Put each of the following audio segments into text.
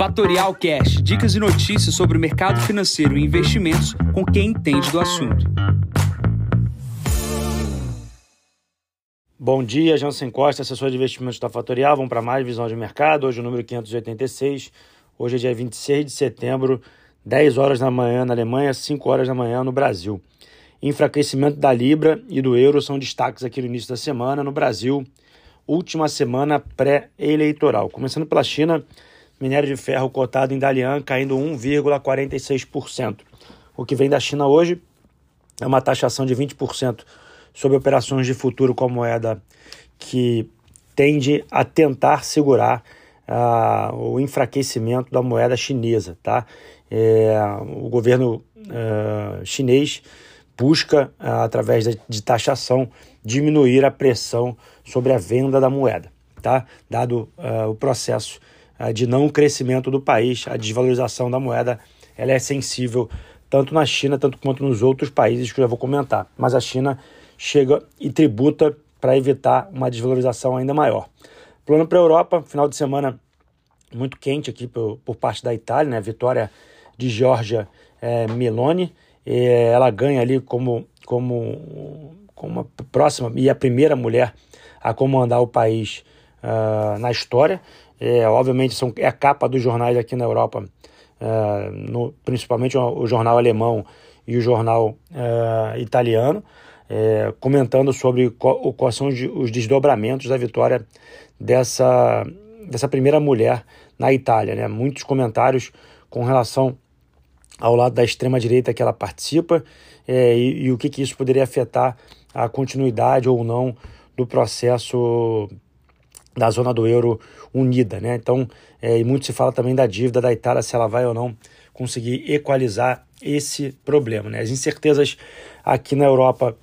Fatorial Cash, dicas e notícias sobre o mercado financeiro e investimentos com quem entende do assunto. Bom dia, Jansen Costa, assessor de investimentos da Fatorial. Vamos para mais visão de mercado. Hoje o número 586. Hoje é dia 26 de setembro, 10 horas da manhã na Alemanha, 5 horas da manhã no Brasil. Enfraquecimento da Libra e do euro são destaques aqui no início da semana. No Brasil, última semana pré-eleitoral. Começando pela China, minério de ferro cotado em Dalian caindo 1,46%. O que vem da China hoje é uma taxação de 20% sobre operações de futuro com a moeda que tende a tentar segurar uh, o enfraquecimento da moeda chinesa. Tá? É, o governo uh, chinês busca, uh, através de, de taxação, diminuir a pressão sobre a venda da moeda, tá? dado o processo de não crescimento do país, a desvalorização da moeda ela é sensível tanto na China tanto quanto nos outros países que eu já vou comentar. Mas a China chega e tributa para evitar uma desvalorização ainda maior. Plano para a Europa, final de semana muito quente aqui por, por parte da Itália, né? Vitória de Giorgia é, Meloni. ela ganha ali como, como, como a próxima e a primeira mulher a comandar o país uh, na história. É, obviamente são, é a capa dos jornais aqui na Europa, uh, no, principalmente o, o, jornal alemão e o jornal uh, italiano, é, comentando sobre qual, quais são os, os desdobramentos da vitória dessa, dessa primeira mulher na Itália. Né? Muitos comentários com relação ao lado da extrema-direita que ela participa é, e, e, o que, que isso poderia afetar a continuidade ou não do processo da zona do euro unida, né? Então, é, e muito se fala também da dívida da Itália, se ela vai ou não conseguir equalizar esse problema, né? As incertezas aqui na Europa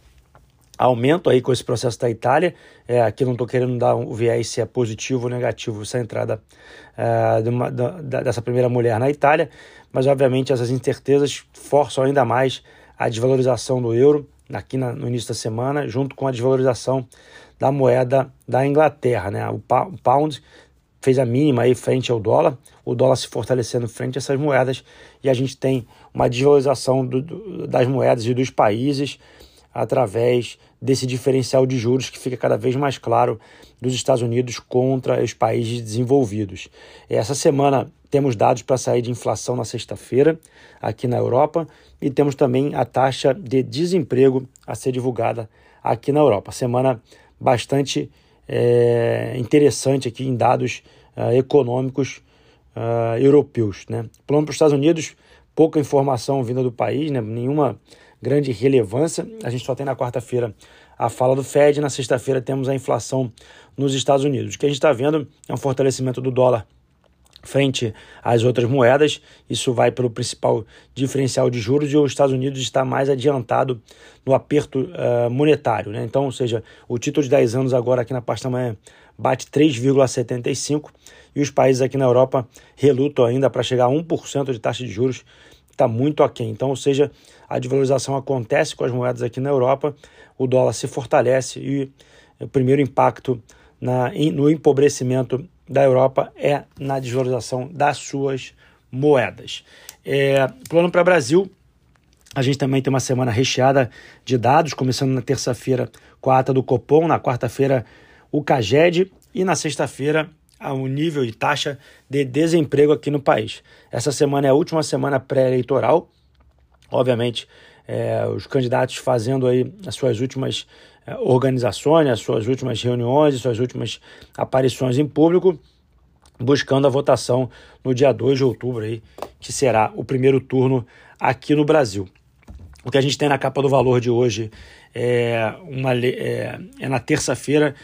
aumentam aí com esse processo da Itália. É, aqui não estou querendo dar o viés se é positivo ou negativo essa entrada é, de uma, dessa primeira mulher na Itália, mas obviamente essas incertezas forçam ainda mais a desvalorização do euro aqui na, no início da semana, junto com a desvalorização da moeda da Inglaterra. Né? O, pound fez a mínima aí frente ao dólar, o dólar se fortalecendo frente a essas moedas e a gente tem uma desvalorização do, do, das moedas e dos países através desse diferencial de juros que fica cada vez mais claro dos Estados Unidos contra os países desenvolvidos. Essa semana temos dados para sair de inflação na sexta-feira aqui na Europa e temos também a taxa de desemprego a ser divulgada aqui na Europa. Semana bastante é, interessante aqui em dados uh, econômicos uh, europeus. Né? Plano para os Estados Unidos, pouca informação vinda do país, né? nenhuma grande relevância. A gente só tem na quarta-feira a fala do Fed, na sexta-feira temos a inflação nos Estados Unidos. O que a gente está vendo é um fortalecimento do dólar frente às outras moedas. Isso vai pelo principal diferencial de juros e os Estados Unidos está mais adiantado no aperto uh, monetário. Né? Então, ou seja, o título de 10 anos agora aqui na parte da manhã bate 3,75 e os países aqui na Europa relutam ainda para chegar a 1% de taxa de juros, está muito aquém. Então, ou seja, a desvalorização acontece com as moedas aqui na Europa, o dólar se fortalece e o primeiro impacto na, no empobrecimento da Europa é na desvalorização das suas moedas. É, plano para Brasil, a gente também tem uma semana recheada de dados, começando na terça-feira com a ata do Copom, na quarta-feira o CAGED e na sexta-feira o nível de taxa de desemprego aqui no país. Essa semana é a última semana pré-eleitoral, obviamente é, os candidatos fazendo aí as suas últimas é, organizações, as suas últimas reuniões, as suas últimas aparições em público, buscando a votação no dia 2 de outubro, aí, que será o primeiro turno aqui no Brasil. O que a gente tem na capa do valor de hoje é, uma, é, é na terça-feira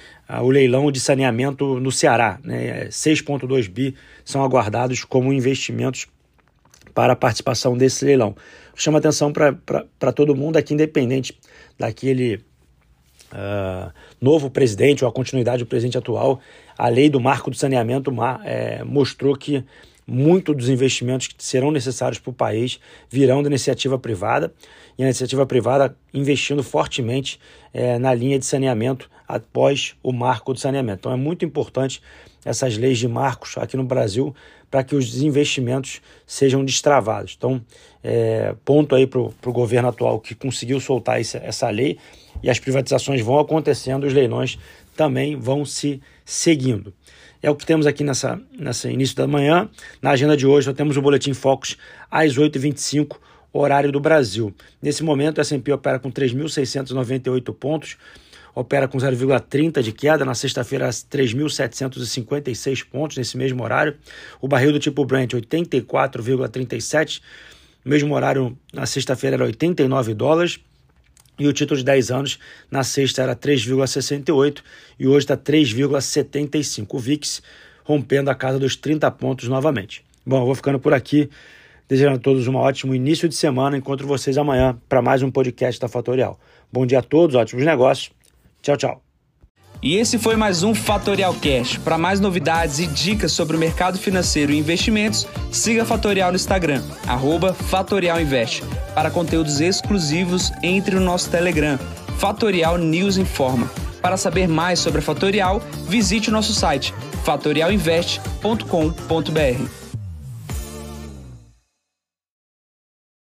o leilão de saneamento no Ceará. Né? 6,2 bi são aguardados como investimentos para a participação desse leilão. Chama atenção para todo mundo aqui, independente daquele uh, novo presidente ou a continuidade do presidente atual, a lei do marco do saneamento é, mostrou que muito dos investimentos que serão necessários para o país virão da iniciativa privada e a iniciativa privada investindo fortemente é, na linha de saneamento após o marco do saneamento. Então é muito importante essas leis de marcos aqui no Brasil para que os investimentos sejam destravados. Então, é, ponto aí para o governo atual que conseguiu soltar essa, essa lei e as privatizações vão acontecendo, os leilões também vão se seguindo. É o que temos aqui nessa, nessa início da manhã. Na agenda de hoje, nós temos o Boletim Focus às 8h25, horário do Brasil. Nesse momento, o S&P opera com 3.698 pontos, opera com 0,30 de queda. Na sexta-feira, 3.756 pontos nesse mesmo horário. O barril do tipo Brent, 84,37. Mesmo horário na sexta-feira era 89 dólares. E o título de 10 anos na sexta era 3,68 e hoje está 3,75. O VIX rompendo a casa dos 30 pontos novamente. Bom, eu vou ficando por aqui. Desejando a todos um ótimo início de semana. Encontro vocês amanhã para mais um podcast da Fatorial. Bom dia a todos, ótimos negócios. Tchau, tchau. E esse foi mais um Fatorial Cash. Para mais novidades e dicas sobre o mercado financeiro e investimentos, siga Fatorial no Instagram, Fatorial Invest. Para conteúdos exclusivos, entre no nosso Telegram, Fatorial News Informa. Para saber mais sobre a Fatorial, visite o nosso site fatorialinvest.com.br.